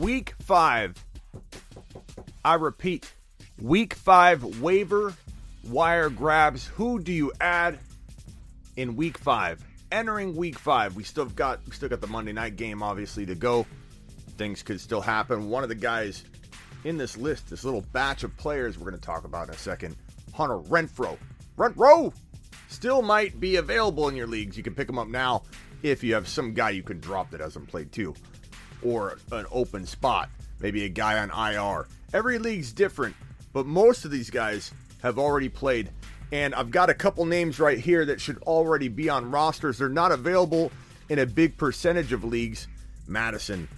Week five. I repeat, week five waiver wire grabs. Who do you add in week five? Entering week five, we still got we still got the Monday night game obviously to go. Things could still happen. One of the guys in this list, this little batch of players we're going to talk about in a second, Hunter Renfrow. Renfrow still might be available in your leagues. You can pick him up now if you have some guy you can drop that hasn't played too, or an open spot, maybe a guy on IR. Every league's different, but most of these guys have already played. And I've got a couple names right here that should already be on rosters. They're not available in a big percentage of leagues. Mattison,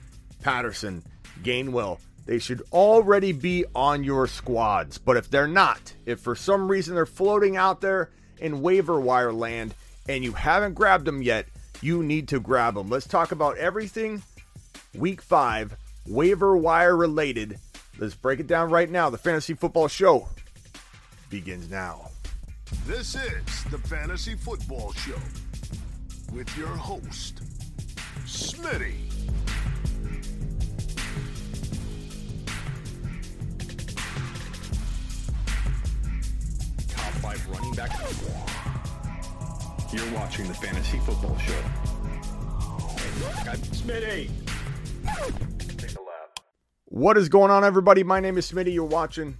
Patterson, Gainwell, they should already be on your squads. But if they're not, if for some reason they're floating out there in waiver wire land and you haven't grabbed them yet, you need to grab them. Let's talk about everything week five, waiver wire related. Let's break it down right now. The Fantasy Football Show begins now. This is the Fantasy Football Show with your host, Smitty. Top five running back. You're watching the Fantasy Football Show. Smitty. What is going on, everybody? My name is Smitty. You're watching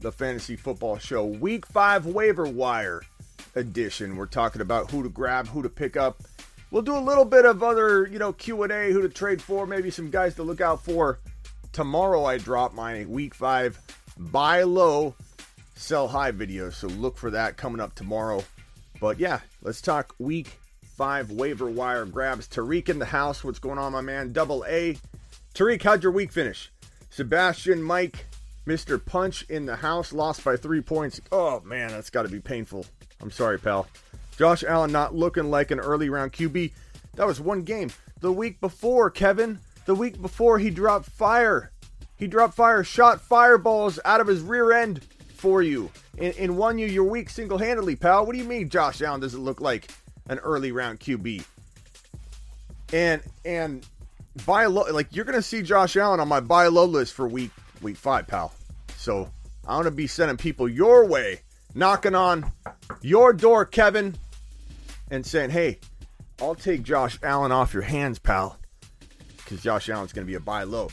the Fantasy Football Show, Week 5 Waiver Wire edition. We're talking about who to grab, who to pick up. We'll do a little bit of other, you know, Q&A, who to trade for, maybe some guys to look out for. Tomorrow I drop my Week 5 buy low, sell high video, so look for that coming up tomorrow. But yeah, let's talk Week 5 waiver wire grabs. Tariq in the house. What's going on, my man? Double A. Tariq, how'd your week finish? Sebastian, Mike, Mr. Punch in the house, lost by three points. Oh, man, that's got to be painful. I'm sorry, pal. Josh Allen not looking like an early round QB. That was one game. The week before, Kevin, the week before, he dropped fire. He dropped fire, shot fireballs out of his rear end for you, and, and won you your week single handedly, pal. What do you mean Josh Allen doesn't look like an early round QB? And, and, buy low, like you're gonna see Josh Allen on my buy low list for week week five, pal. So I'm gonna be sending people your way, knocking on your door, Kevin, and saying, "Hey, I'll take Josh Allen off your hands, pal," because Josh Allen's gonna be a buy low.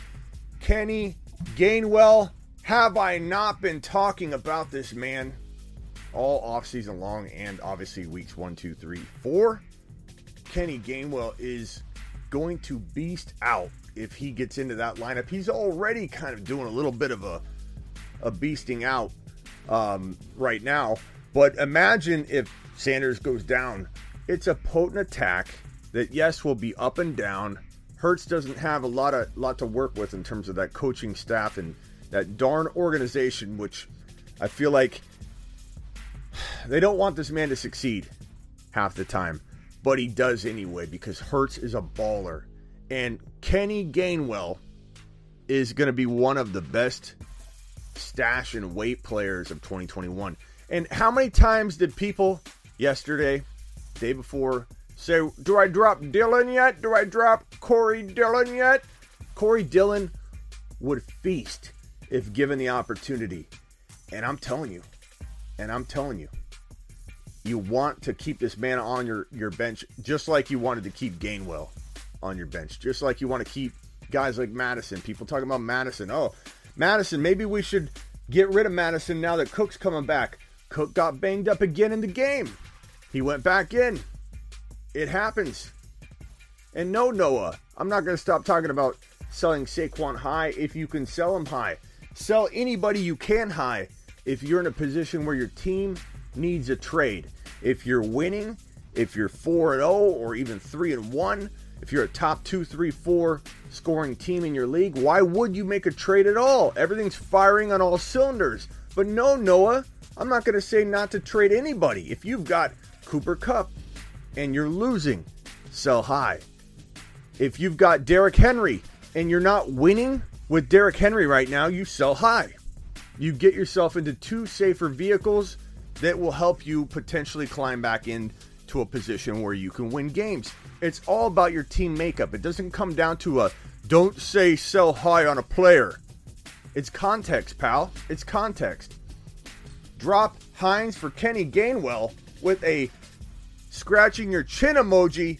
Kenny Gainwell, have I not been talking about this man all offseason long and obviously weeks one, two, three, four? Kenny Gainwell is going to beast out if he gets into that lineup. He's already kind of doing a little bit of a a beasting out um, right now. But imagine if Sanders goes down. It's a potent attack that yes will be up and down. Hurts doesn't have a lot of lot to work with in terms of that coaching staff and that darn organization, which I feel like they don't want this man to succeed half the time but he does anyway because Hurts is a baller. And Kenny Gainwell is going to be one of the best stash and wait players of 2021. And how many times did people yesterday, day before, say, Do I drop Dillon yet? Do I drop Corey Dillon yet? Corey Dillon would feast if given the opportunity. And I'm telling you, and I'm telling you, you want to keep this man on your, your bench just like you wanted to keep Gainwell on your bench, just like you want to keep guys like Mattison. People talking about Mattison. Oh, Mattison, maybe we should get rid of Mattison now that Cook's coming back. Cook got banged up again in the game. He went back in. It happens. And no, Noah, I'm not going to stop talking about selling Saquon high if you can sell him high. Sell anybody you can high if you're in a position where your team needs a trade. If you're winning, if you're 4 and 0 or even 3 and 1, if you're a top two, three, four scoring team in your league, why would you make a trade at all? Everything's firing on all cylinders. But no, Noah, I'm not going to say not to trade anybody. If you've got Cooper Kupp and you're losing, sell high. If you've got Derrick Henry and you're not winning with Derrick Henry right now, you sell high. You get yourself into two safer vehicles that will help you potentially climb back into a position where you can win games. It's all about your team makeup. It doesn't come down to a don't say sell high on a player. It's context, pal. It's context. Drop Hines for Kenny Gainwell with a scratching your chin emoji.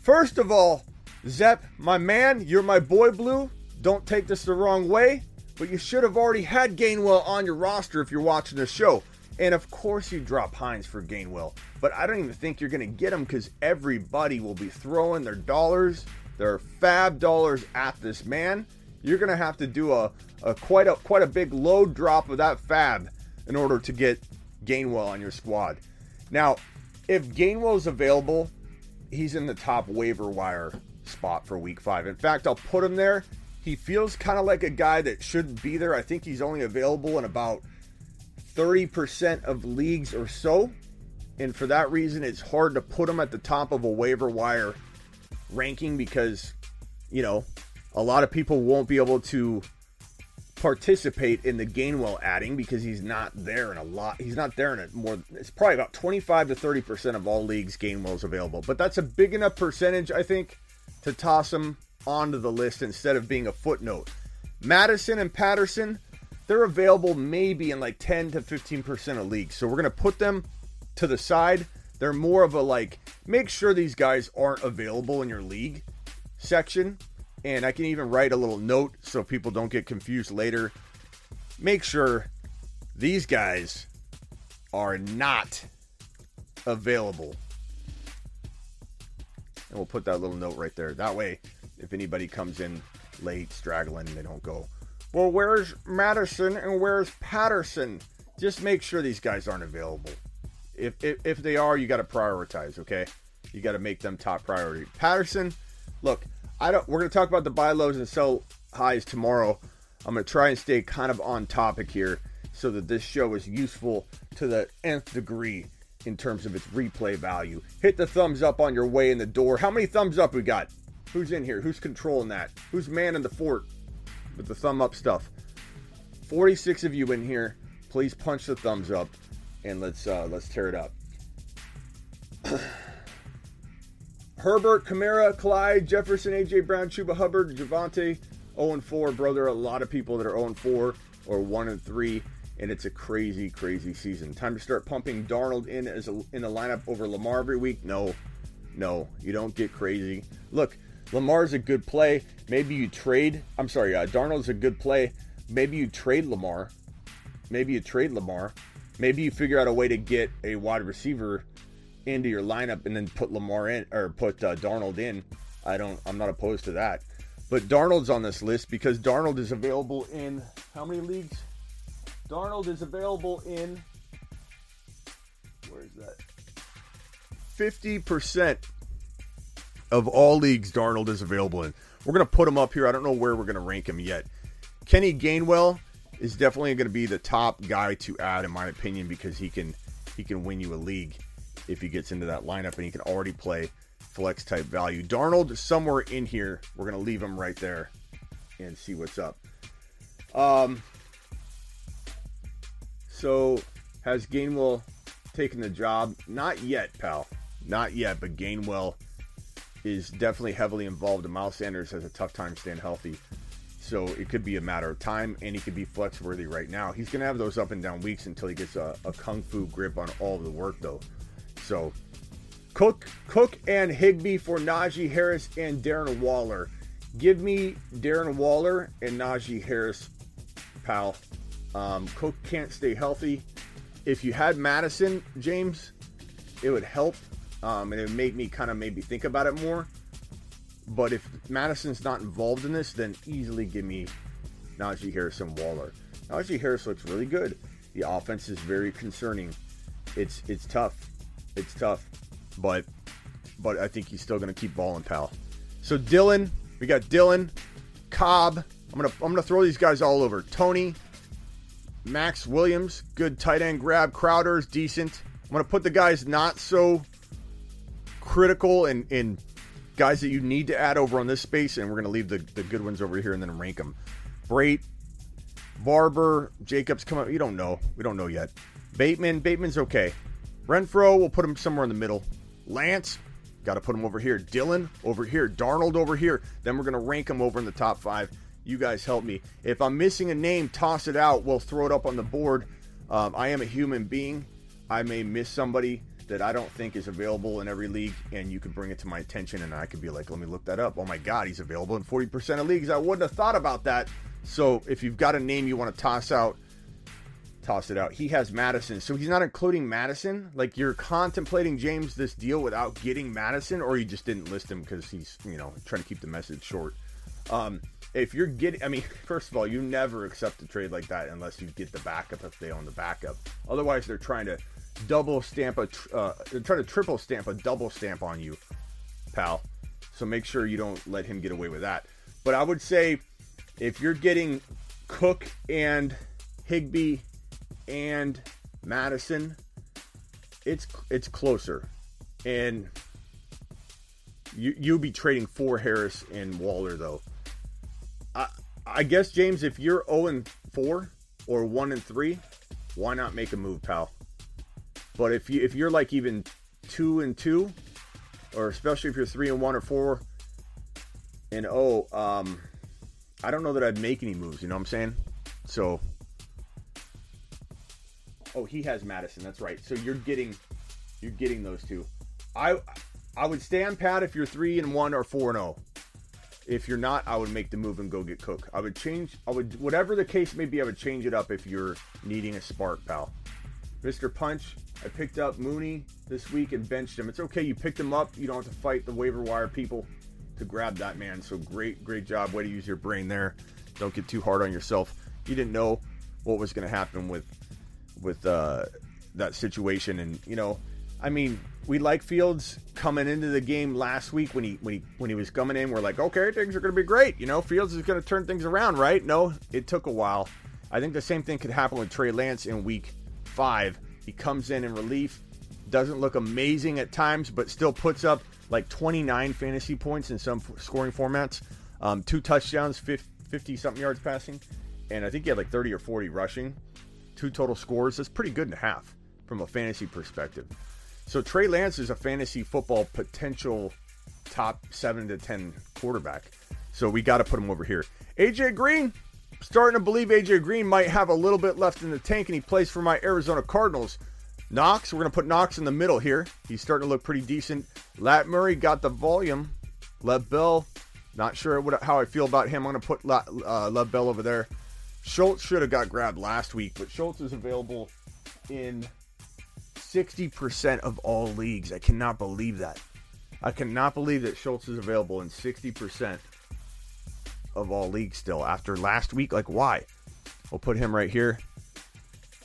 First of all, Zep, my man, you're my boy blue. Don't take this the wrong way, but you should have already had Gainwell on your roster if you're watching the show. And of course, you drop Hines for Gainwell, but I don't even think you're going to get him because everybody will be throwing their dollars, their FAAB dollars at this man. You're going to have to do a, a quite a quite a big load drop of that FAAB in order to get Gainwell on your squad. Now, if Gainwell is available, he's in the top waiver wire spot for week five. In fact, I'll put him there. He feels kind of like a guy that shouldn't be there. I think he's only available in about 30% of leagues or so. And for that reason, it's hard to put him at the top of a waiver wire ranking because, you know, a lot of people won't be able to participate in the Gainwell adding because he's not there in a lot. He's not there in it more. It's probably about 25 to 30 percent of all leagues Gainwell's available, but that's a big enough percentage, I think, to toss him onto the list instead of being a footnote. Mattison and Patterson, they're available maybe in like 10 to 15 percent of leagues, so we're gonna put them to the side. They're more of a like make sure these guys aren't available in your league section and I can even write a little note so people don't get confused later. Make sure these guys are not available. And we'll put that little note right there. That way, if anybody comes in late, straggling, they don't go, well, where's Mattison and where's Patterson? Just make sure these guys aren't available. If, if, if they are, you got to prioritize, okay? You got to make them top priority. Patterson, look, I don't. We're to talk about the buy lows and sell highs tomorrow. I'm to try and stay kind of on topic here so that this show is useful to the nth degree in terms of its replay value. Hit the thumbs up on your way in the door. How many thumbs up we got? Who's in here? Who's controlling that? Who's manning the fort with the thumb up stuff? 46 of you in here. Please punch the thumbs up and let's uh, let's tear it up. Herbert, Kamara, Clyde, Jefferson, AJ Brown, Chuba Hubbard, Javonte, 0 4. Bro, there are a lot of people that are 0 4 or 1 and 3, and it's a crazy, crazy season. Time to start pumping Darnold in as a, in the lineup over Lamar every week? No, no, you don't get crazy. Look, Lamar's a good play. Maybe you trade. I'm sorry, uh, Darnold's a good play. Maybe you trade Lamar. Maybe you trade Lamar. Maybe you figure out a way to get a wide receiver into your lineup and then put Lamar in or put uh, Darnold in. I don't. I'm not opposed to that. But Darnold's on this list because Darnold is available in how many leagues? Darnold is available in where is that? Fifty percent of all leagues Darnold is available in. We're gonna put him up here. I don't know where we're gonna rank him yet. Kenny Gainwell is definitely going to be the top guy to add, in my opinion, because he can he can win you a league if he gets into that lineup and he can already play flex type value. Darnold somewhere in here. We're going to leave him right there and see what's up. Um, so has Gainwell taken the job? Not yet, pal. Not yet, but Gainwell is definitely heavily involved. And Miles Sanders has a tough time staying healthy. So it could be a matter of time, and he could be flex worthy right now. He's going to have those up and down weeks until he gets a, a kung fu grip on all of the work, though. So Cook, Cook and Higbee for Najee Harris and Darren Waller. Give me Darren Waller and Najee Harris, pal. Um, Cook can't stay healthy. If you had Mattison, James, it would help, um, and it made me kind of maybe think about it more. But if Mattison's not involved in this, then easily give me Najee Harris and Waller. Najee Harris looks really good. The offense is very concerning. It's it's tough it's tough, but but I think he's still going to keep balling, pal. So Dillon, we got Dillon, Cobb. I'm gonna I'm gonna throw these guys all over. Tony, Max Williams, good tight end grab. Crowder's decent. I'm gonna put the guys not so critical and guys that you need to add over on this space, and we're gonna leave the, the good ones over here and then rank them. Brait, Barber, Jacobs come up. You don't know. We don't know yet. Bateman, Bateman's okay. Renfrow, we'll put him somewhere in the middle. Lance, got to put him over here. Dillon over here. Darnold over here. Then we're gonna rank them over in the top five. You guys help me. If I'm missing a name, toss it out. We'll throw it up on the board. Um, I am a human being. I may miss somebody that I don't think is available in every league, and you could bring it to my attention, and I could be like, let me look that up. Oh my God, he's available in 40% of leagues. I wouldn't have thought about that. So if you've got a name you want to toss out, toss it out. He has Mattison. So he's not including Mattison. Like you're contemplating James this deal without getting Mattison, or you just didn't list him because he's, you know, trying to keep the message short. Um, if you're getting, I mean, first of all, you never accept a trade like that unless you get the backup if they own the backup. Otherwise, they're trying to double stamp a, uh, they're to triple stamp a double stamp on you, pal. So make sure you don't let him get away with that. But I would say if you're getting Cook and Higbee and Mattison, it's it's closer, and you you'll be trading for Harris and Waller though. I I guess James, if you're 0 and 4 or 1 and 3, why not make a move, pal? But if you if you're like even 2 and 2, or especially if you're 3 and 1 or 4 and 0, um, I don't know that I'd make any moves. You know what I'm saying? So, oh, he has Mattison. That's right. So you're getting you're getting those two. I I would stand pat if you're three and one or four and zero. If you're not, I would make the move and go get Cook. I would change. I would whatever the case may be. I would change it up if you're needing a spark, pal. Mr. Punch, I picked up Mooney this week and benched him. It's okay. You picked him up. You don't have to fight the waiver wire people to grab that man. So great, great job. Way to use your brain there. Don't get too hard on yourself. You didn't know what was going to happen with with uh, that situation, and you know, I mean, we like Fields coming into the game last week when he when he when he was coming in. We're like, okay, things are going to be great. You know, Fields is going to turn things around, right? No, it took a while. I think the same thing could happen with Trey Lance in week five. He comes in in relief, doesn't look amazing at times, but still puts up like 29 fantasy points in some scoring formats. Um, two touchdowns, 50 something yards passing, and I think he had like 30 or 40 rushing. Two total scores. That's pretty good and a half from a fantasy perspective. So Trey Lance is a fantasy football potential top seven to 10 quarterback. So we got to put him over here. AJ Green, starting to believe AJ Green might have a little bit left in the tank, and he plays for my Arizona Cardinals. Knox, we're going to put Knox in the middle here. He's starting to look pretty decent. Lat Murray got the volume. Lev Bell, not sure what, how I feel about him. I'm going to put La, uh, Lev Bell over there. Schultz should have got grabbed last week, but Schultz is available in 60% of all leagues. I cannot believe that. I cannot believe that Schultz is available in 60% of all leagues still after last week. Like, why? We'll put him right here.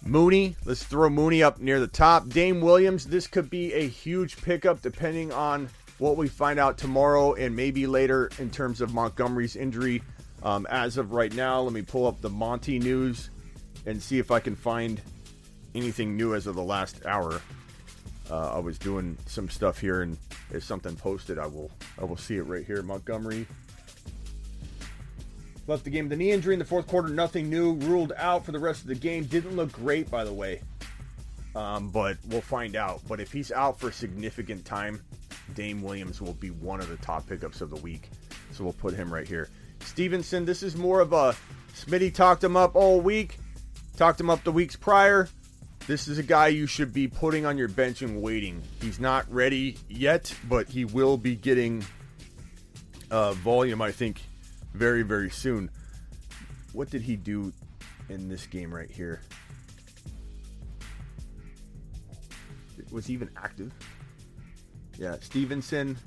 Mooney, let's throw Mooney up near the top. Dame Williams, this could be a huge pickup depending on what we find out tomorrow and maybe later in terms of Montgomery's injury. Um, as of right now, let me pull up the Monty news and see if I can find anything new as of the last hour. Uh, I was doing some stuff here, and if something posted, I will I will see it right here. Montgomery left the game with a knee injury in the fourth quarter. Nothing new. Ruled out for the rest of the game. Didn't look great, by the way. Um, but we'll find out. But if he's out for significant time, Dame Williams will be one of the top pickups of the week. So we'll put him right here. Stevenson, this is more of a Smitty talked him up all week, talked him up the weeks prior. This is a guy you should be putting on your bench and waiting. He's not ready yet, but he will be getting uh, volume, I think, very, very soon. What did he do in this game right here? Was he even active? Yeah, Stevenson.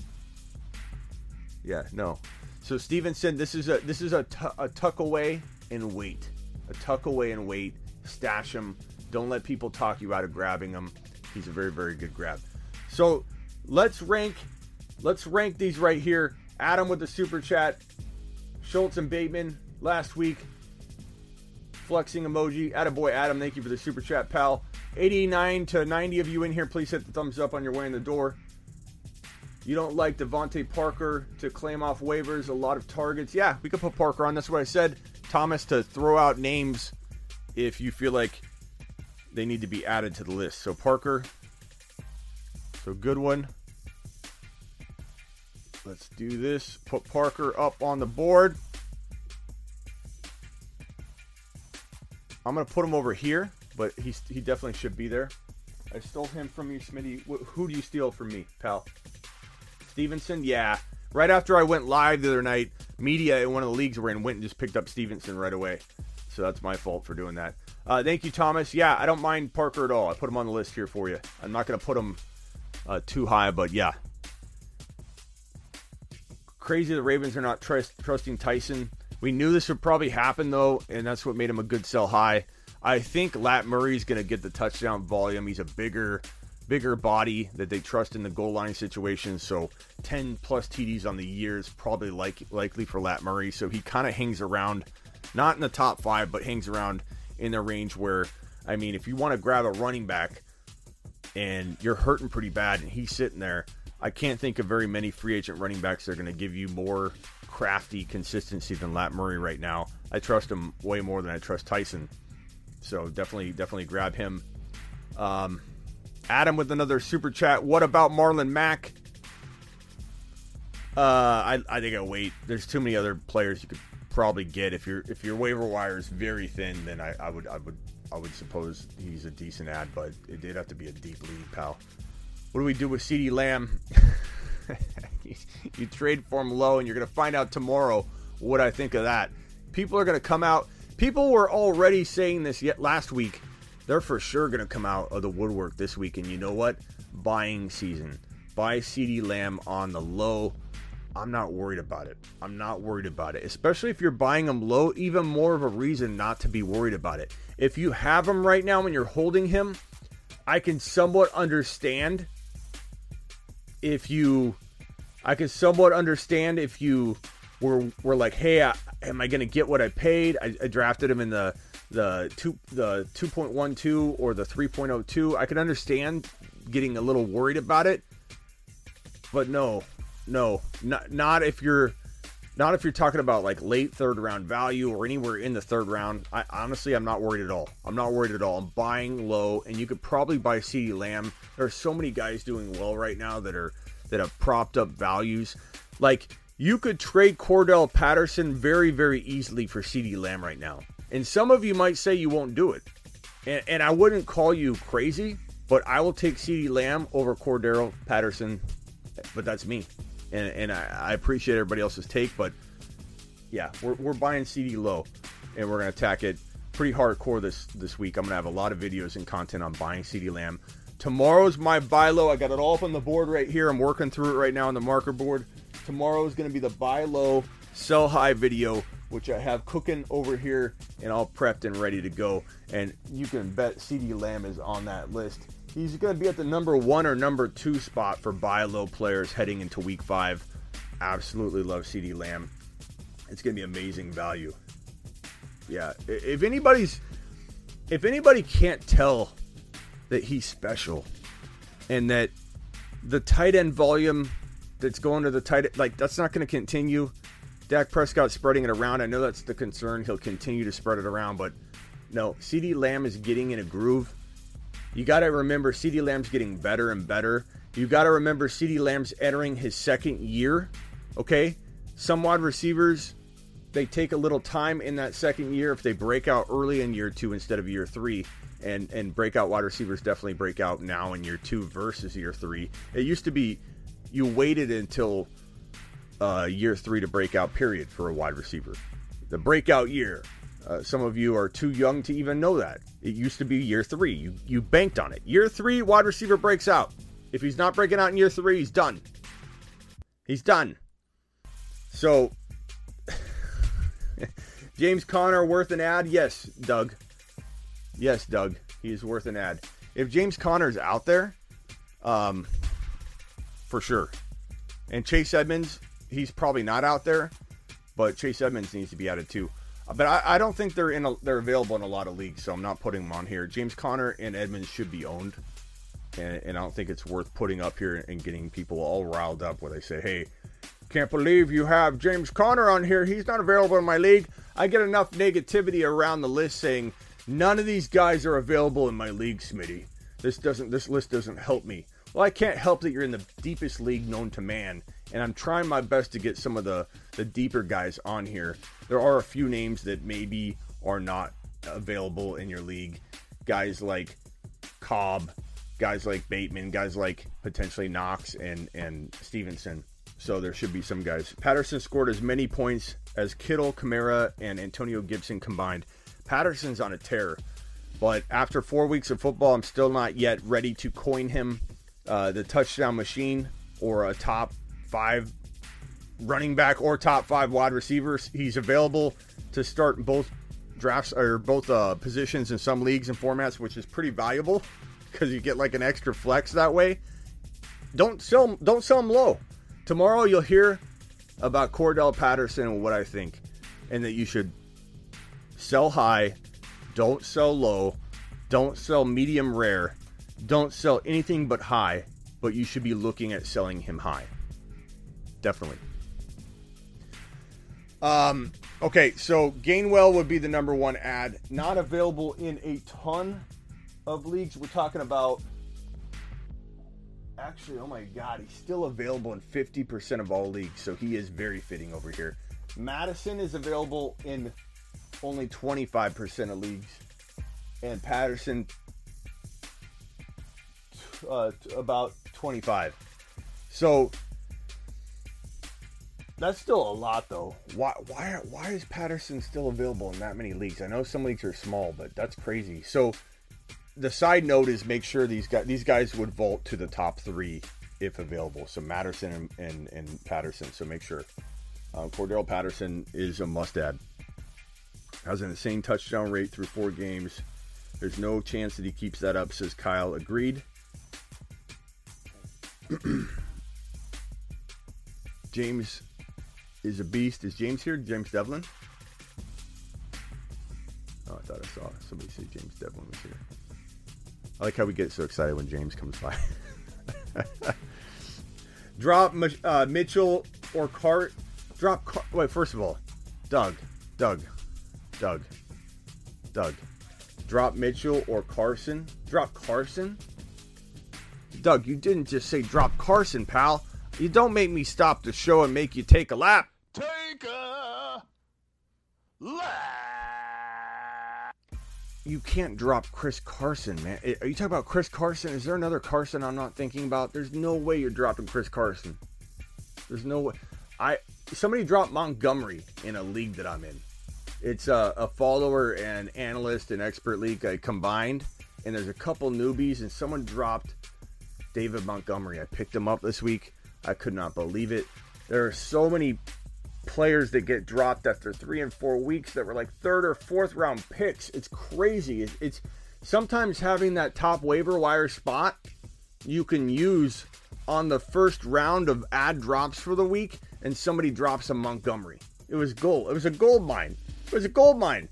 Yeah, no. So Stevenson, this is a this is a, t- a tuck away and wait, a tuck away and wait. Stash him. Don't let people talk you out of grabbing him. He's a very very good grab. So let's rank let's rank these right here. Adam with the super chat. Schultz and Bateman last week. Flexing emoji. Attaboy Adam, thank you for the super chat, pal. 89 to 90 of you in here, please hit the thumbs up on your way in the door. You don't like DeVante Parker to claim off waivers, a lot of targets. Yeah, we could put Parker on. That's what I said. Thomas to throw out names if you feel like they need to be added to the list. So Parker, so good one. Let's do this. Put Parker up on the board. I'm gonna put him over here, but he he definitely should be there. I stole him from you, Smitty. Who do you steal from me, pal? Stevenson? Yeah. Right after I went live the other night, media in one of the leagues we're in went and just picked up Stevenson right away. So that's my fault for doing that. Uh, thank you, Thomas. Yeah, I don't mind Parker at all. I put him on the list here for you. I'm not going to put him uh, too high, but yeah. Crazy the Ravens are not trust, trusting Tyson. We knew this would probably happen, though, and that's what made him a good sell high. I think Lat Murray's going to get the touchdown volume. He's a bigger, bigger body that they trust in the goal line situation. So 10 plus TDs on the year is probably like, likely for Lat Murray. So he kind of hangs around, not in the top five, but hangs around in the range where, I mean, if you want to grab a running back and you're hurting pretty bad and he's sitting there, I can't think of very many free agent running backs that are going to give you more crafty consistency than Lat Murray right now. I trust him way more than I trust Tyson. So definitely, definitely grab him. Um, Adam with another super chat. What about Marlon Mack? Uh, I, I think I'll wait. There's too many other players you could probably get if your if your waiver wire is very thin. Then I, I would I would I would suppose he's a decent add, but it did have to be a deep lead, pal. What do we do with CeeDee Lamb? you trade for him low, and you're going to find out tomorrow what I think of that. People are going to come out. People were already saying this yet last week. They're for sure going to come out of the woodwork this week. And you know what? Buying season. Buy CeeDee Lamb on the low. I'm not worried about it. I'm not worried about it. Especially if you're buying him low, even more of a reason not to be worried about it. If you have him right now and you're holding him, I can somewhat understand if you I can somewhat understand if you were were like, hey, I, am I to get what I paid? I, I, drafted him in the the two the 2.12 or the 3.02. I can understand getting a little worried about it, but no, no, not not if you're not if you're talking about like late third round value or anywhere in the third round. I honestly, I'm not worried at all. I'm not worried at all. I'm buying low, and you could probably buy CeeDee Lamb. There are so many guys doing well right now that are that have propped up values. Like you could trade Cordarrelle Patterson very, very easily for CeeDee Lamb right now. And some of you might say you won't do it. And, and I wouldn't call you crazy, but I will take CeeDee Lamb over Cordarrelle Patterson. But that's me. And, and I, I appreciate everybody else's take, but yeah, we're, we're buying CeeDee low and we're to attack it pretty hardcore this, this week. I'm to have a lot of videos and content on buying CeeDee Lamb. Tomorrow's my buy low. I got it all up on the board right here. I'm working through it right now on the marker board. Tomorrow is to be the buy low, sell high video, which I have cooking over here and all prepped and ready to go. And you can bet CeeDee Lamb is on that list. He's going to be at the number one or number two spot for buy low players heading into week five. Absolutely love CeeDee Lamb. It's going to be amazing value. Yeah, if anybody's, if anybody can't tell that he's special and that the tight end volume that's going to the tight like that's not going to continue. Dak Prescott spreading it around. I know that's the concern. He'll continue to spread it around, but no, CeeDee Lamb is getting in a groove. You got to remember CeeDee Lamb's getting better and better. You got to remember CeeDee Lamb's entering his second year. Okay? Some wide receivers they take a little time in that second year if they break out early in year 2 instead of year 3 and and breakout wide receivers definitely break out now in year two versus year three. It used to be you waited until uh, year three to break out. Period for a wide receiver. The breakout year. Uh, some of you are too young to even know that. It used to be year three. You you banked on it. Year three, wide receiver breaks out. If he's not breaking out in year three, he's done. He's done. So, James Conner worth an add? Yes, Doug. Yes, Doug, he is worth an add. If James Conner's out there, um, for sure. And Chase Edmonds, he's probably not out there, but Chase Edmonds needs to be added too. But I, I don't think they're in a, they're available in a lot of leagues, so I'm not putting them on here. James Conner and Edmonds should be owned, and, and I don't think it's worth putting up here and getting people all riled up where they say, "Hey, can't believe you have James Conner on here. He's not available in my league." I get enough negativity around the list saying none of these guys are available in my league, Smitty. This doesn't this list doesn't help me. Well, I can't help that you're in the deepest league known to man, and I'm trying my best to get some of the the deeper guys on here. There are a few names that maybe are not available in your league. Guys like Cobb, guys like Bateman, guys like potentially Knox and and Stevenson. So there should be some guys. Patterson scored as many points as Kittle, Kamara, and Antonio Gibson combined. Patterson's on a tear, but after four weeks of football, I'm still not yet ready to coin him uh, the touchdown machine or a top five running back or top five wide receivers. He's available to start both drafts or both uh, positions in some leagues and formats, which is pretty valuable because you get like an extra flex that way. Don't sell don't sell him low. Tomorrow you'll hear about Cordarrelle Patterson and what I think, and that you should sell high, don't sell low, don't sell medium rare, don't sell anything but high, but you should be looking at selling him high. Definitely. Um, okay, so Gainwell would be the number one add. Not available in a ton of leagues. We're talking about. Actually, oh my God, he's still available in 50% of all leagues, so he is very fitting over here. Mattison is available in only 25% of leagues, and Patterson uh, about 25. So that's still a lot, though. Why, why, why is Patterson still available in that many leagues? I know some leagues are small, but that's crazy. So the side note is make sure these guys these guys would vault to the top three if available. So Mattison and, and, and Patterson. So make sure. Uh, Cordarrelle Patterson is a must add. Has an insane touchdown rate through four games. There's no chance that he keeps that up, says Kyle. Agreed. James is a beast. Is James here? James Devlin? Oh, I thought I saw somebody say James Devlin was here. I like how we get so excited when James comes by. Drop uh, Mitchell or Cart. Drop. Car- Wait, first of all, Doug, Doug, Doug, Doug. Drop Mitchell or Carson. Drop Carson. Doug, you didn't just say drop Carson, pal. You don't make me stop the show and make you take a lap. You can't drop Chris Carson, man. Eh, Are you talking about Chris Carson? Is there another Carson I'm not thinking about? There's no way you're dropping Chris Carson. There's no way. I somebody dropped Montgomery in a league that I'm in. It's a, a follower and analyst and expert league uh, combined, and there's a couple newbies, and someone dropped David Montgomery. I picked him up this week. I could not believe it. There are so many players that get dropped after three and four weeks that were like third or fourth round picks. It's crazy. It's, it's sometimes having that top waiver wire spot you can use on the first round of add drops for the week, and somebody drops a Montgomery. It was gold. It was a gold mine. It was a gold mine.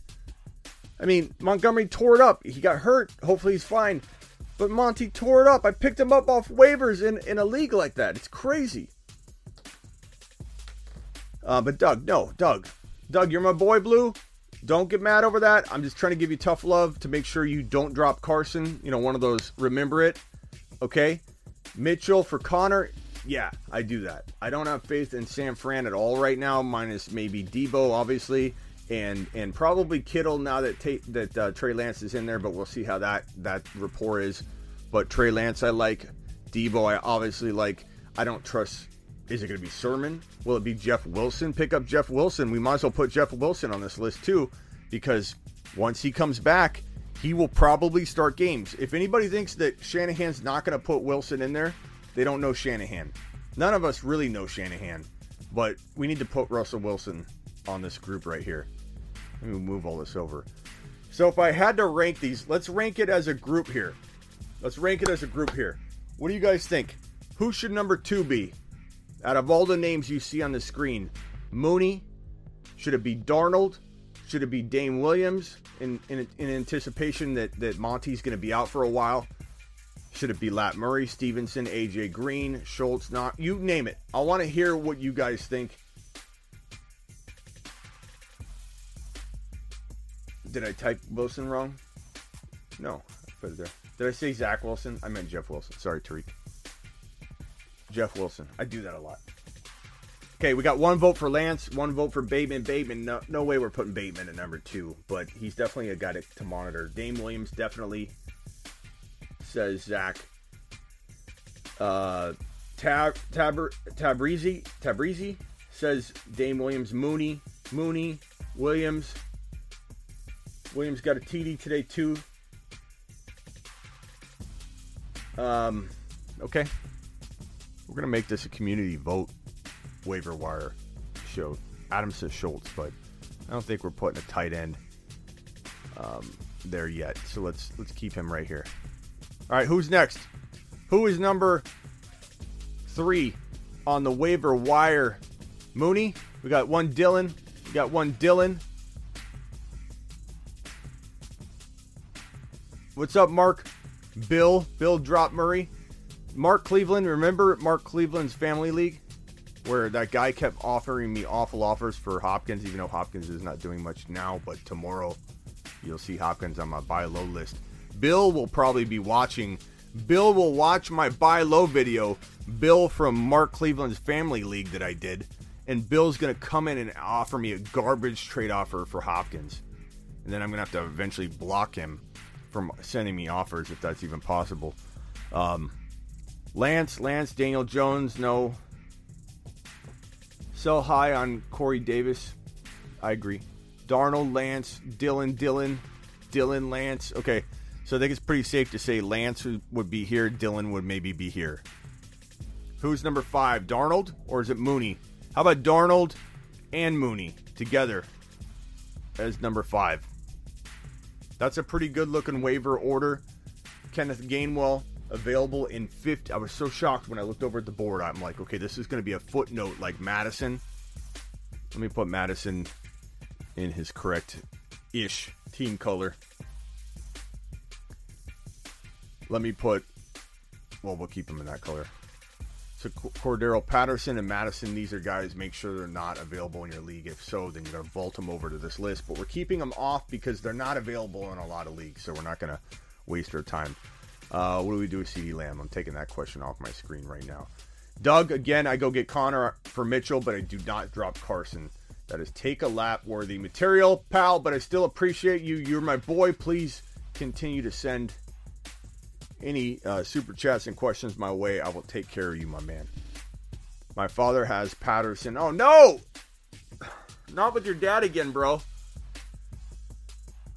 I mean, Montgomery tore it up. He got hurt. Hopefully he's fine. But Monty tore it up. I picked him up off waivers in, in a league like that. It's crazy. Uh, but Doug, no, Doug. Doug, you're my boy, Blue. Don't get mad over that. I'm just trying to give you tough love to make sure you don't drop Carson. You know, one of those remember it. Okay? Mitchell for Conner. Yeah, I do that. I don't have faith in San Fran at all right now, minus maybe Deebo, obviously, and and probably Kittle now that Ta- that uh, Trey Lance is in there. But we'll see how that that rapport is. But Trey Lance, I like. Deebo, I obviously like. I don't trust. Is it going to be Sermon? Will it be Jeff Wilson? Pick up Jeff Wilson. We might as well put Jeff Wilson on this list too, because once he comes back, he will probably start games. If anybody thinks that Shanahan's not going to put Wilson in there, they don't know Shanahan. None of us really know Shanahan, but we need to put Russell Wilson on this group right here. Let me move all this over. So if I had to rank these, let's rank it as a group here. Let's rank it as a group here. What do you guys think? Who should number two be? Out of all the names you see on the screen, Mooney, should it be Darnold? Should it be Dame Williams in, in, in anticipation that, that Monty's going to be out for a while? Should it be Lat Murray, Stevenson, AJ Green, Schultz, not you name it. I want to hear what you guys think. Did I type Wilson wrong? No, I put it there. Did I say Zach Wilson? I meant Jeff Wilson. Sorry, Tariq. Jeff Wilson. I do that a lot. Okay, we got one vote for Lance, one vote for Bateman. Bateman, no, no way we're putting Bateman at number two, but he's definitely a guy to, to monitor. Dame Williams definitely says Zach. Uh, Tab Tab Tabrizi Tabrizi says Dame Williams. Mooney Mooney Williams. Williams got a TD today too. Um, okay. We're gonna make this a community vote waiver wire show. Adam says Schultz, but I don't think we're putting a tight end um, there yet. So let's let's keep him right here. All right, who's next? Who is number three on the waiver wire? Mooney. We got one Dillon. We got one Dillon. What's up, Mark? Bill. Bill drop Murray. Mark Cleveland. Remember Mark Cleveland's family league? Where that guy kept offering me awful offers for Hopkins, even though Hopkins is not doing much now, but tomorrow you'll see Hopkins on my buy low list. Bill will probably be watching. Bill will watch my buy low video. Bill from Mark Cleveland's family league that I did. And Bill's going to come in and offer me a garbage trade offer for Hopkins. And then I'm going to have to eventually block him from sending me offers if that's even possible. Um, Lance, Lance, Daniel Jones, no. Sell high on Corey Davis. I agree. Darnold, Lance, Dillon, Dillon, Dillon, Lance. Okay, so I think it's pretty safe to say Lance would be here, Dillon would maybe be here. Who's number five, Darnold or is it Mooney? How about Darnold and Mooney together as number five? That's a pretty good looking waiver order. Kenneth Gainwell available in 50. I was so shocked when I looked over at the board. I'm like, okay, this is going to be a footnote like Mattison. Let me put Mattison in his correct ish team color. Let me put, well, we'll keep him in that color. So Cordero Patterson and Mattison, these are guys, make sure they're not available in your league. If so, then you're to vault them over to this list. But we're keeping them off because they're not available in a lot of leagues. So we're not going to waste our time. Uh, what do we do with CeeDee Lamb? I'm taking that question off my screen right now. Doug, again, I go get Conner for Mitchell, but I do not drop Carson. That is take a lap worthy material, pal, but I still appreciate you. You're my boy. Please continue to send any uh, super chats and questions my way. I will take care of you, my man. My father has Patterson. Oh, no! Not with your dad again, bro.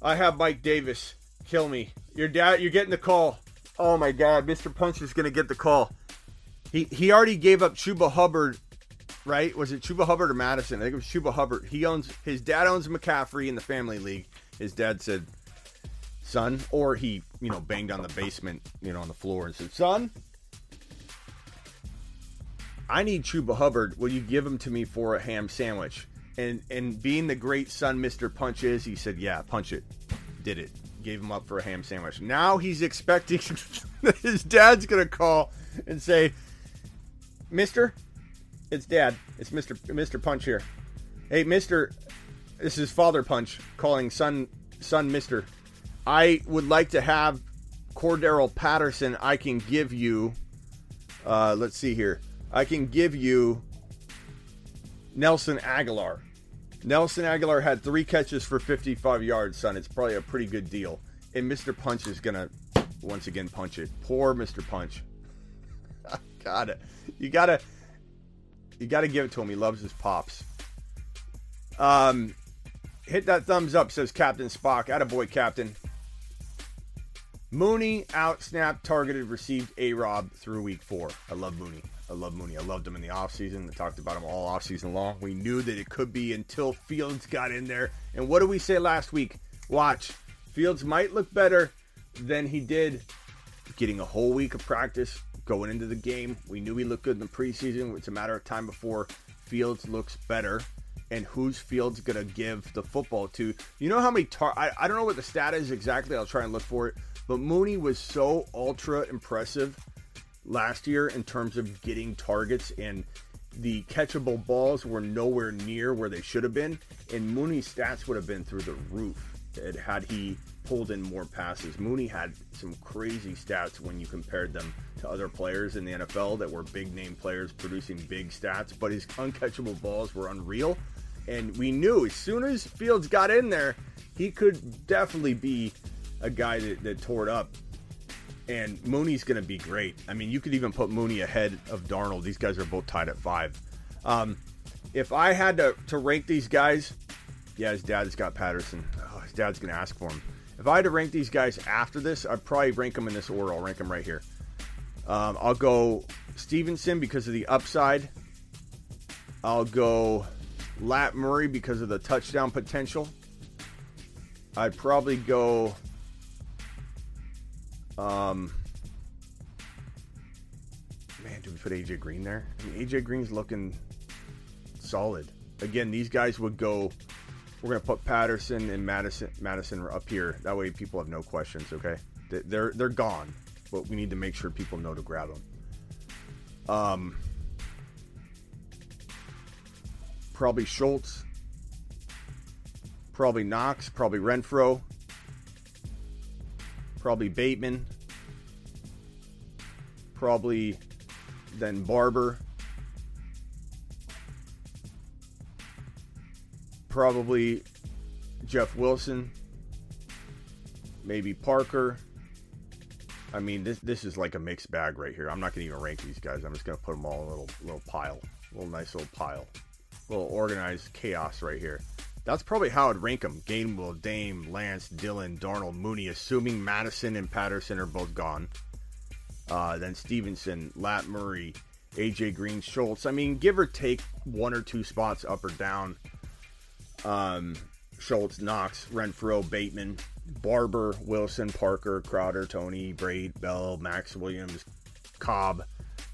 I have Mike Davis. Kill me. Your dad, you're getting the call. Oh my God, Mr. Punch is gonna get the call. He he already gave up Chuba Hubbard, right? Was it Chuba Hubbard or Mattison? I think it was Chuba Hubbard. He owns his dad owns McCaffrey in the family league. His dad said, "Son," or he you know banged on the basement, you know, on the floor and said, "Son." I need Chuba Hubbard. Will you give him to me for a ham sandwich? And and being the great son Mr. Punch is, he said, "Yeah, punch it." Did it gave him up for a ham sandwich. Now he's expecting his dad's gonna call and say, "Mister, it's Dad. It's Mister Mister Punch here. Hey, Mister, this is Father Punch calling son son Mister. I would like to have Cordero Patterson. I can give you. Uh, let's see here. I can give you Nelson Agholor. Nelson Agholor had three catches for 55 yards, son. It's probably a pretty good deal. And Mr. Punch is going to once again punch it. Poor Mr. Punch. got it. You got to you got to give it to him. He loves his pops. Um hit that thumbs up says Captain Spock. Attaboy Captain. Mooney out snap targeted received A Rob through week 4. I love Mooney. I love Mooney. I loved him in the offseason. I talked about him all offseason long. We knew that it could be until Fields got in there. And what did we say last week? Watch. Fields might look better than he did getting a whole week of practice, going into the game. We knew he looked good in the preseason. It's a matter of time before Fields looks better. And who's Fields gonna give the football to? You know how many tar? I, I don't know what the stat is exactly. I'll try and look for it. But Mooney was so ultra impressive last year in terms of getting targets and the catchable balls were nowhere near where they should have been, and Mooney's stats would have been through the roof had he pulled in more passes. Mooney had some crazy stats when you compared them to other players in the NFL that were big name players producing big stats, but his uncatchable balls were unreal. And we knew as soon as Fields got in there, he could definitely be a guy that, that tore it up and Mooney's going to be great. I mean, you could even put Mooney ahead of Darnold. These guys are both tied at five. Um, if I had to, to rank these guys, yeah, his dad's got Patterson. Oh, his dad's going to ask for him. If I had to rank these guys after this, I'd probably rank them in this order. I'll rank them right here. Um, I'll go Stevenson because of the upside. I'll go Lat Murray because of the touchdown potential. I'd probably go um, man, do we put AJ Green there? I mean, AJ Green's looking solid. Again, these guys would go. We're gonna put Patterson and Madison, Mattison up here. That way, people have no questions. Okay, they're they're gone, but we need to make sure people know to grab them. Um, probably Schultz, probably Knox, probably Renfrow, probably Bateman, probably then Barber, probably Jeff Wilson, maybe Parker. I mean, this this is like a mixed bag right here. I'm not to even rank these guys. I'm just to put them all in a little little pile, a little nice little pile, a little organized chaos right here. That's probably how I'd rank them. Gainwell, Dame, Lance, Dillon, Darnold, Mooney, assuming Mattison and Patterson are both gone. Uh, then Stevenson, Lat Murray, AJ Green, Schultz. I mean, give or take one or two spots up or down. Um, Schultz, Knox, Renfrow, Bateman, Barber, Wilson, Parker, Crowder, Tony, Braid, Bell, Max Williams, Cobb,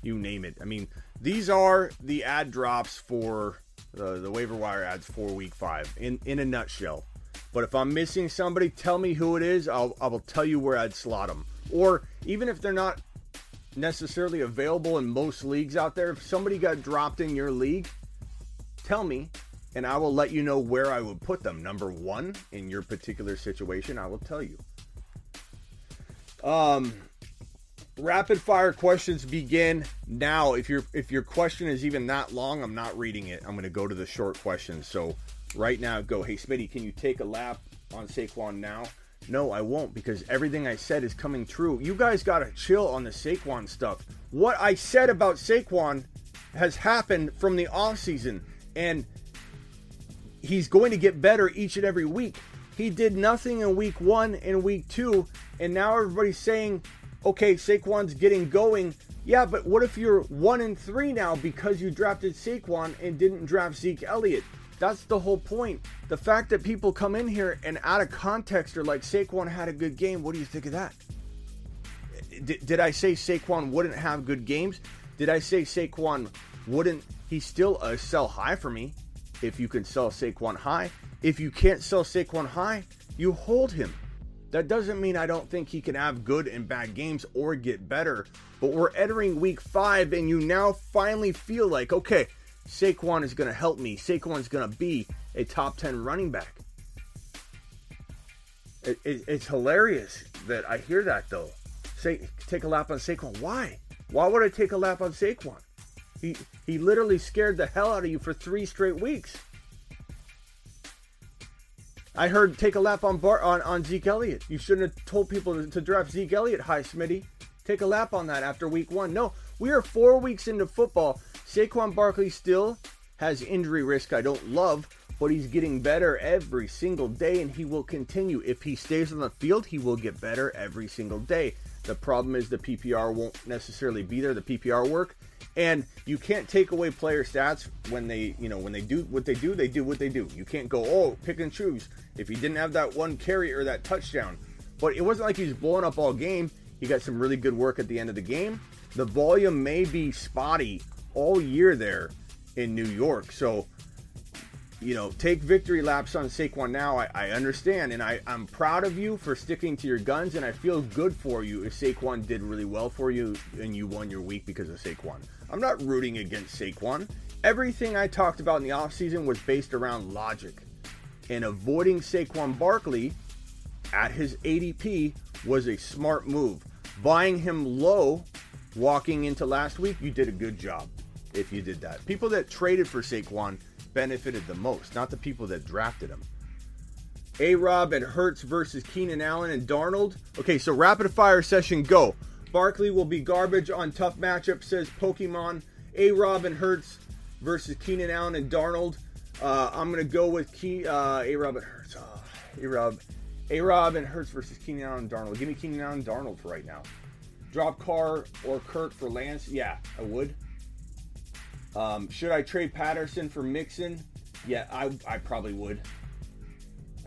you name it. I mean, these are the ad drops for the, the waiver wire ads for week five in, in a nutshell. But if I'm missing somebody, tell me who it is. I'll, I will tell you where I'd slot them. Or even if they're not necessarily available in most leagues out there, if somebody got dropped in your league, tell me and I will let you know where I would put them. Number one, in your particular situation, I will tell you. Um, rapid fire questions begin now. If your if your question is even that long, I'm not reading it. I'm going to go to the short questions. So right now, go. Hey, Smitty, can you take a lap on Saquon now? No, I won't because everything I said is coming true. You guys got to chill on the Saquon stuff. What I said about Saquon has happened from the off season, and he's going to get better each and every week. He did nothing in week one and week two, and now everybody's saying okay, Saquon's getting going. Yeah, but what if you're one and three now because you drafted Saquon and didn't draft Zeke Elliott? That's the whole point. The fact that people come in here and out of context are like Saquon had a good game. What do you think of that? D- did I say Saquon wouldn't have good games? Did I say Saquon wouldn't? He's still a sell high for me. If you can sell Saquon high, if you can't sell Saquon high, you hold him. That doesn't mean I don't think he can have good and bad games or get better, but we're entering week five, and you now finally feel like, okay, Saquon is going to help me. Saquon's going to be a top 10 running back. It, it, it's hilarious that I hear that, though. Say, take a lap on Saquon. Why? Why would I take a lap on Saquon? He, he literally scared the hell out of you for three straight weeks. I heard take a lap on on, on Zeke Elliott. You shouldn't have told people to, to draft Zeke Elliott high, Smitty. Take a lap on that after week one. No, we are four weeks into football. Saquon Barkley still has injury risk I don't love, but he's getting better every single day and he will continue. If he stays on the field, he will get better every single day. The problem is the PPR won't necessarily be there, the PPR work. And you can't take away player stats when they, you know, when they do what they do, they do what they do. You can't go, oh, pick and choose. If he didn't have that one carry or that touchdown, but it wasn't like he was blowing up all game. He got some really good work at the end of the game. The volume may be spotty all year there in New York. So, you know, take victory laps on Saquon now. I, I understand, and I, I'm proud of you for sticking to your guns, and I feel good for you if Saquon did really well for you and you won your week because of Saquon. I'm not rooting against Saquon. Everything I talked about in the offseason was based around logic. And avoiding Saquon Barkley at his ADP was a smart move. Buying him low walking into last week, you did a good job if you did that. People that traded for Saquon benefited the most, not the people that drafted him. A Rob and Hurts versus Keenan Allen and Darnold. Okay, so rapid fire session go. Barkley will be garbage on tough matchups, says Pokemon. A Rob and Hurts versus Keenan Allen and Darnold. Uh, I'm going to go with Key, uh, A Rob and Hurts. Uh, A Rob. A Rob and Hurts versus Keenan Allen and Darnold. Give me Keenan Allen and Darnold for right now. Drop Carr or Kurt for Lance? Yeah, I would. Um, should I trade Patterson for Mixon? Yeah, I, I probably would.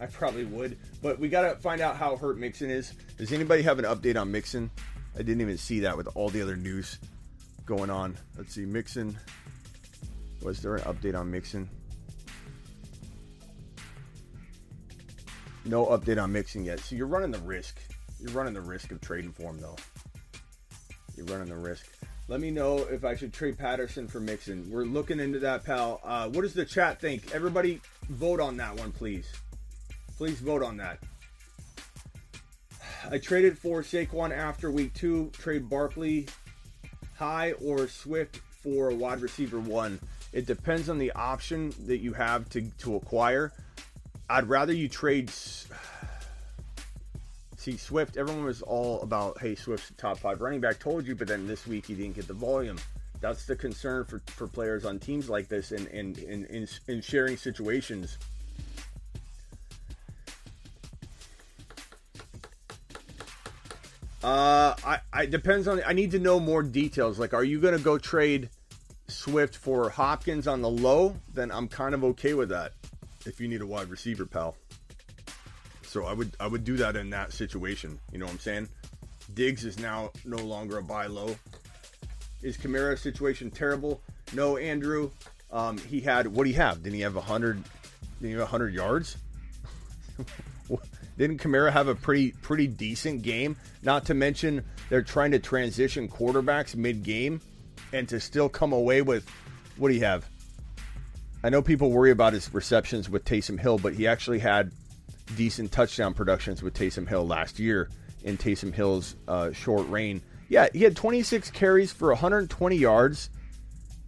I probably would. But we got to find out how hurt Mixon is. Does anybody have an update on Mixon? I didn't even see that with all the other news going on. Let's see. Mixon. Was there an update on Mixon? No update on Mixon yet. So you're running the risk. You're running the risk of trading for him, though. You're running the risk. Let me know if I should trade Patterson for Mixon. We're looking into that, pal. Uh, what does the chat think? Everybody vote on that one, please. Please vote on that. I traded for Saquon after week two. Trade Barkley high or Swift for wide receiver one. It depends on the option that you have to, to acquire. I'd rather you trade. See, Swift, everyone was all about, hey, Swift's top five running back. Told you, but then this week he didn't get the volume. That's the concern for, for players on teams like this and in, in, in, in sharing situations. Uh, I, I depends on. I need to know more details. Like, are you going to go trade Swift for Hopkins on the low? Then I'm kind of okay with that. If you need a wide receiver, pal. So I would I would do that in that situation. You know what I'm saying? Diggs is now no longer a buy low. Is Kamara's situation terrible? No, Andrew. Um, he had what do you have? Didn't he have hundred? Didn't he have hundred yards? Didn't Kamara have a pretty pretty decent game? Not to mention they're trying to transition quarterbacks mid game, and to still come away with what do you have? I know people worry about his receptions with Taysom Hill, but he actually had decent touchdown productions with Taysom Hill last year in Taysom Hill's uh, short reign. Yeah, he had 26 carries for 120 yards,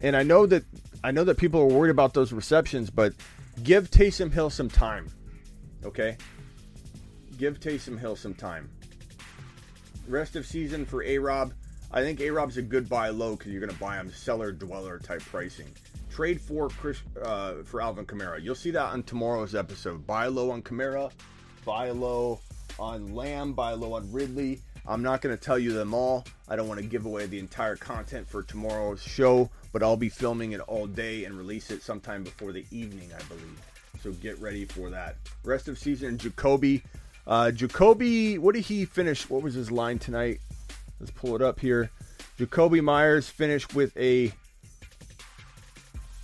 and I know that I know that people are worried about those receptions, but give Taysom Hill some time. Okay, give Taysom Hill some time. Rest of season for A Rob. I think A Rob's a good buy low because you're going to buy him cellar dweller type pricing. Trade for Chris uh, for Alvin Kamara. You'll see that on tomorrow's episode. Buy low on Kamara, buy low on Lamb, buy low on Ridley. I'm not going to tell you them all. I don't want to give away the entire content for tomorrow's show, but I'll be filming it all day and release it sometime before the evening, I believe. So get ready for that. Rest of season, Jakobi. Uh, Jakobi, what did he finish? What was his line tonight? Let's pull it up here. Jakobi Meyers finished with a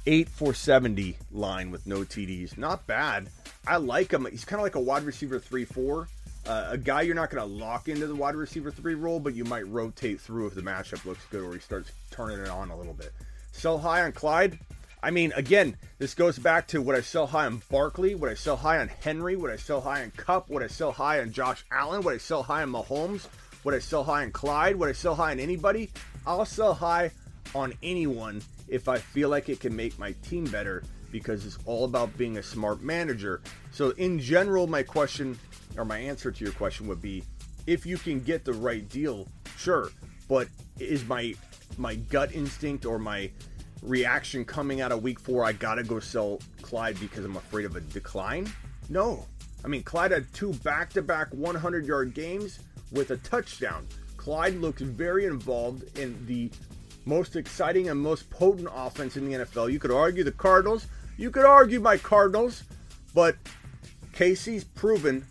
8 for 70 line with no TDs. Not bad. I like him. He's kind of like a wide receiver 3 4. Uh, a guy you're not going to lock into the wide receiver 3 role, but you might rotate through if the matchup looks good or he starts turning it on a little bit. Sell high on Clyde. I mean, again, this goes back to what I sell high on Barkley, what I sell high on Henry, what I sell high on Kupp, what I sell high on Josh Allen, what I sell high on Mahomes, what I sell high on Clyde, what I sell high on anybody. I'll sell high on anyone if I feel like it can make my team better because it's all about being a smart manager. So, in general, my question or my answer to your question would be if you can get the right deal, sure. But is my my gut instinct or my reaction coming out of week four, I gotta go sell Clyde because I'm afraid of a decline? No. I mean, Clyde had two back to back 100 yard games with a touchdown. Clyde looks very involved in the most exciting and most potent offense in the NFL. You could argue the Cardinals, you could argue my Cardinals, but KC's proven,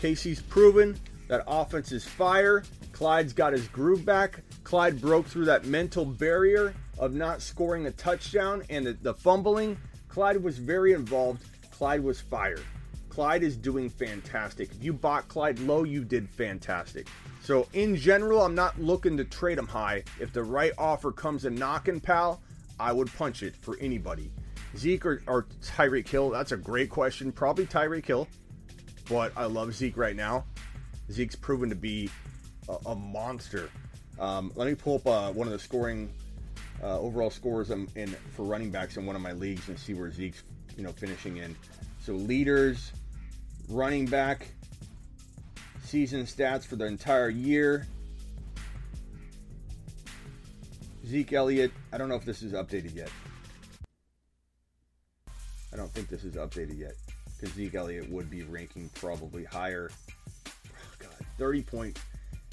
KC's proven that offense is fire. Clyde's got his groove back. Clyde broke through that mental barrier of not scoring a touchdown and the, the fumbling. Clyde was very involved. Clyde was fired. Clyde is doing fantastic. If you bought Clyde low, you did fantastic. So, in general, I'm not looking to trade him high. If the right offer comes a knocking, pal, I would punch it for anybody. Zeke or, or Tyreek Hill? That's a great question. Probably Tyreek Hill, but I love Zeke right now. Zeke's proven to be a, a monster. Um, let me pull up uh, one of the scoring uh, overall scores in, in for running backs in one of my leagues and see where Zeke's you know finishing in. So leaders, running back, season stats for the entire year. Zeke Elliott. I don't know if this is updated yet. I don't think this is updated yet because Zeke Elliott would be ranking probably higher. Oh, God, 30 points.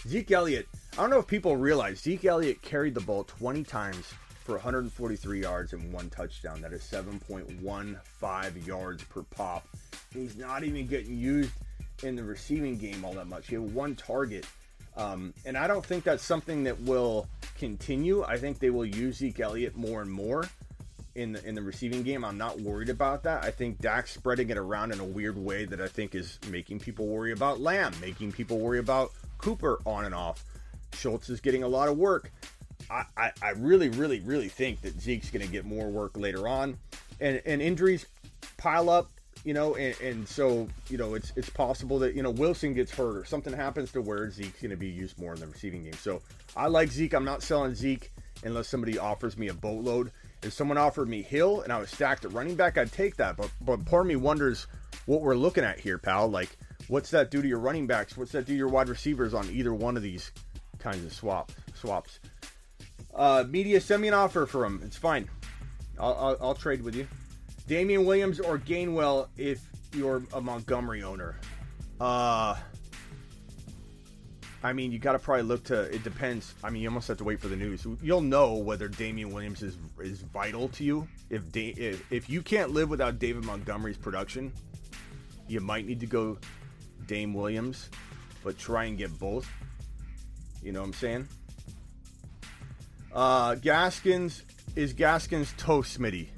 Zeke Elliott. I don't know if people realize Zeke Elliott carried the ball 20 times for 143 yards and one touchdown. That is 7.15 yards per pop. He's not even getting used in the receiving game all that much. He had one target. Um, and I don't think that's something that will continue. I think they will use Zeke Elliott more and more in the in the receiving game. I'm not worried about that. I think Dak's spreading it around in a weird way that I think is making people worry about Lamb, making people worry about Cooper on and off. Schultz is getting a lot of work. I, I, I really, really, really think that Zeke's going to get more work later on, and and injuries pile up, you know, and, and so you know it's it's possible that you know Wilson gets hurt or something happens to where Zeke's going to be used more in the receiving game. So I like Zeke. I'm not selling Zeke unless somebody offers me a boatload. If someone offered me Hill and I was stacked at running back, I'd take that. But but part of me wonders what we're looking at here, pal. Like, what's that do to your running backs? What's that do to your wide receivers on either one of these kinds of swap swaps? Uh, media send me an offer for him. It's fine. I'll, I'll, I'll trade with you. Damien Williams or Gainwell if you're a Montgomery owner. Uh, I mean, you got to probably look to. It depends. I mean, you almost have to wait for the news. You'll know whether Damien Williams is is vital to you. If da- if, if you can't live without David Montgomery's production, you might need to go Dame Williams, but try and get both. You know what I'm saying? Uh, Gaskins is Gaskins toast, Smitty.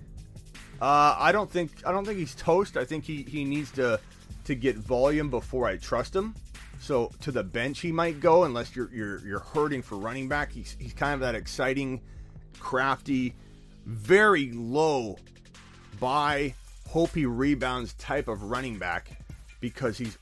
Uh, I don't think I don't think he's toast. I think he, he needs to to get volume before I trust him. So to the bench he might go unless you're you're you're hurting for running back. He's he's kind of that exciting, crafty, very low buy, hope he rebounds type of running back because he's